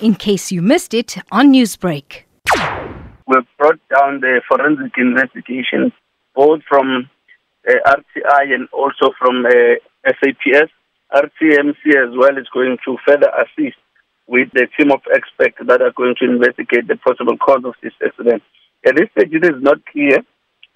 in case you missed it on Newsbreak. We've brought down the forensic investigation, both from uh, RTI and also from uh, SAPS. RTMC as well is going to further assist with the team of experts that are going to investigate the possible cause of this accident. At this stage, it is not clear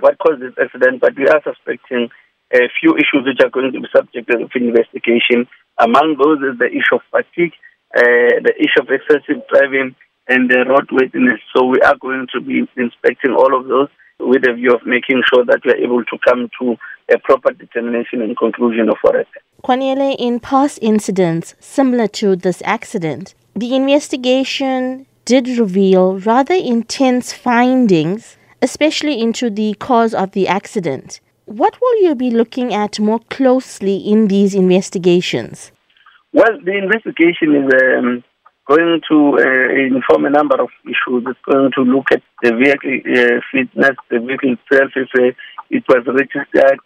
what caused this accident, but we are suspecting a few issues which are going to be subject to investigation. Among those is the issue of fatigue, uh, the issue of excessive driving, and the roadworthiness. So we are going to be inspecting all of those with a view of making sure that we are able to come to a proper determination and conclusion of what. Kwanele, in past incidents similar to this accident, the investigation did reveal rather intense findings, especially into the cause of the accident. What will you be looking at more closely in these investigations? Well, the investigation is um, going to uh, inform a number of issues. It's going to look at the vehicle uh, fitness, the vehicle itself, if uh, it was registered,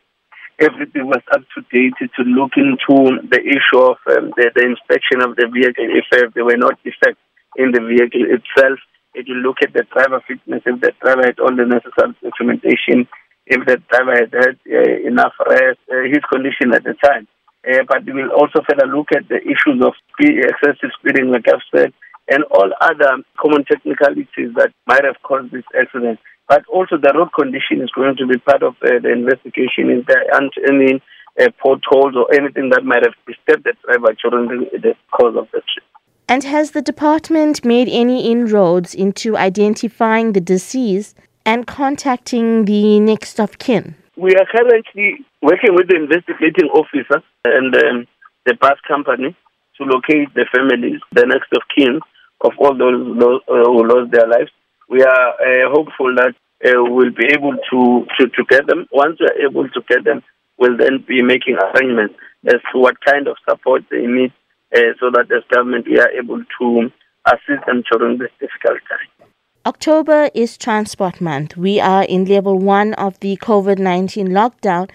everything was up to date to look into the issue of um, the, the, inspection of the vehicle if uh, there were not defects in the vehicle itself. It will look at the driver fitness, if the driver had all the necessary documentation, if the driver had had uh, enough rest, uh, his condition at the time. Uh, but we will also further look at the issues of excessive speeding, like I've said, and all other common technicalities that might have caused this accident. But also the road condition is going to be part of uh, the investigation. Is there any uh, potholes or anything that might have disturbed the driver during the, the of the trip? And has the department made any inroads into identifying the deceased and contacting the next of kin? We are currently working with the investigating officer and um, the bus company to locate the families, the next of kin of all those uh, who lost their lives. We are uh, hopeful that uh, we'll be able to, to, to get them. Once we're able to get them, we'll then be making arrangements as to what kind of support they need uh, so that as government we are able to assist them during this difficult time. October is Transport Month. We are in level one of the COVID 19 lockdown,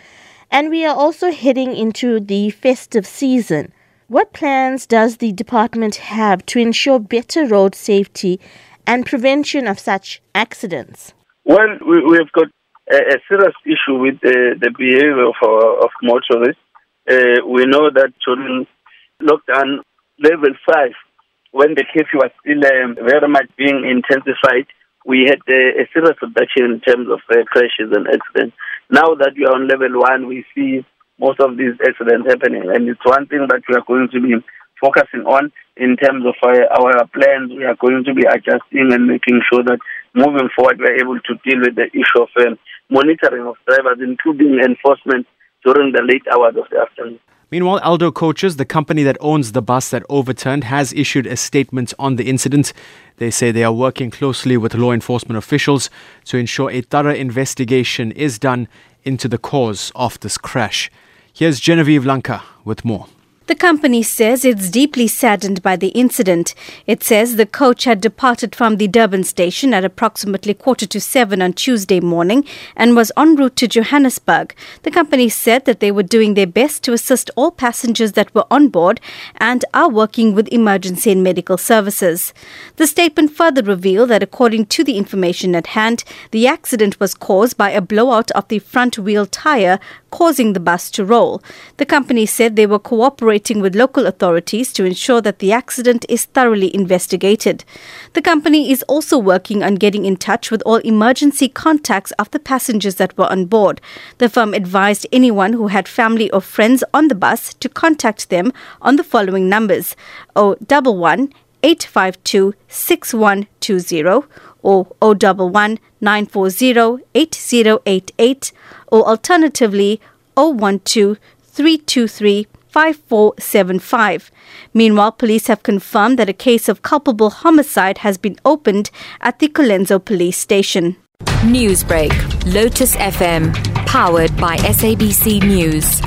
and we are also heading into the festive season. What plans does the department have to ensure better road safety and prevention of such accidents? Well, we, have got a, a, serious issue with the, the behavior of, uh, of motorists. Uh, we know that during lockdown level 5, when the curfew was still um, very much being intensified, we had uh, a serious reduction in terms of uh, crashes and accidents. Now that we are on level 1, we see most of these accidents happening. And it's one thing that we are going to be focusing on in terms of uh, our plans. We are going to be adjusting and making sure that moving forward we are able to deal with the issue of um, monitoring of drivers, including enforcement during the late hours of the afternoon. Meanwhile, Eldo Coaches, the company that owns the bus that overturned, has issued a statement on the incident. They say they are working closely with law enforcement officials to ensure a thorough investigation is done into the cause of this crash. Here's Genevieve Lanka with more. The company says it's deeply saddened by the incident. It says the coach had departed from the Durban station at approximately quarter to seven on Tuesday morning and was en route to Johannesburg. The company said that they were doing their best to assist all passengers that were on board and are working with emergency and medical services. The statement further revealed that according to the information at hand, the accident was caused by a blowout of the front wheel tire causing the bus to roll. The company said they were cooperating with local authorities to ensure that the accident is thoroughly investigated. The company is also working on getting in touch with all emergency contacts of the passengers that were on board. The firm advised anyone who had family or friends on the bus to contact them on the following numbers 011 852 6120 or 011 940 8088 or alternatively 012 323 5475. Meanwhile, police have confirmed that a case of culpable homicide has been opened at the Colenso police station. Newsbreak, Lotus FM, powered by SABC News.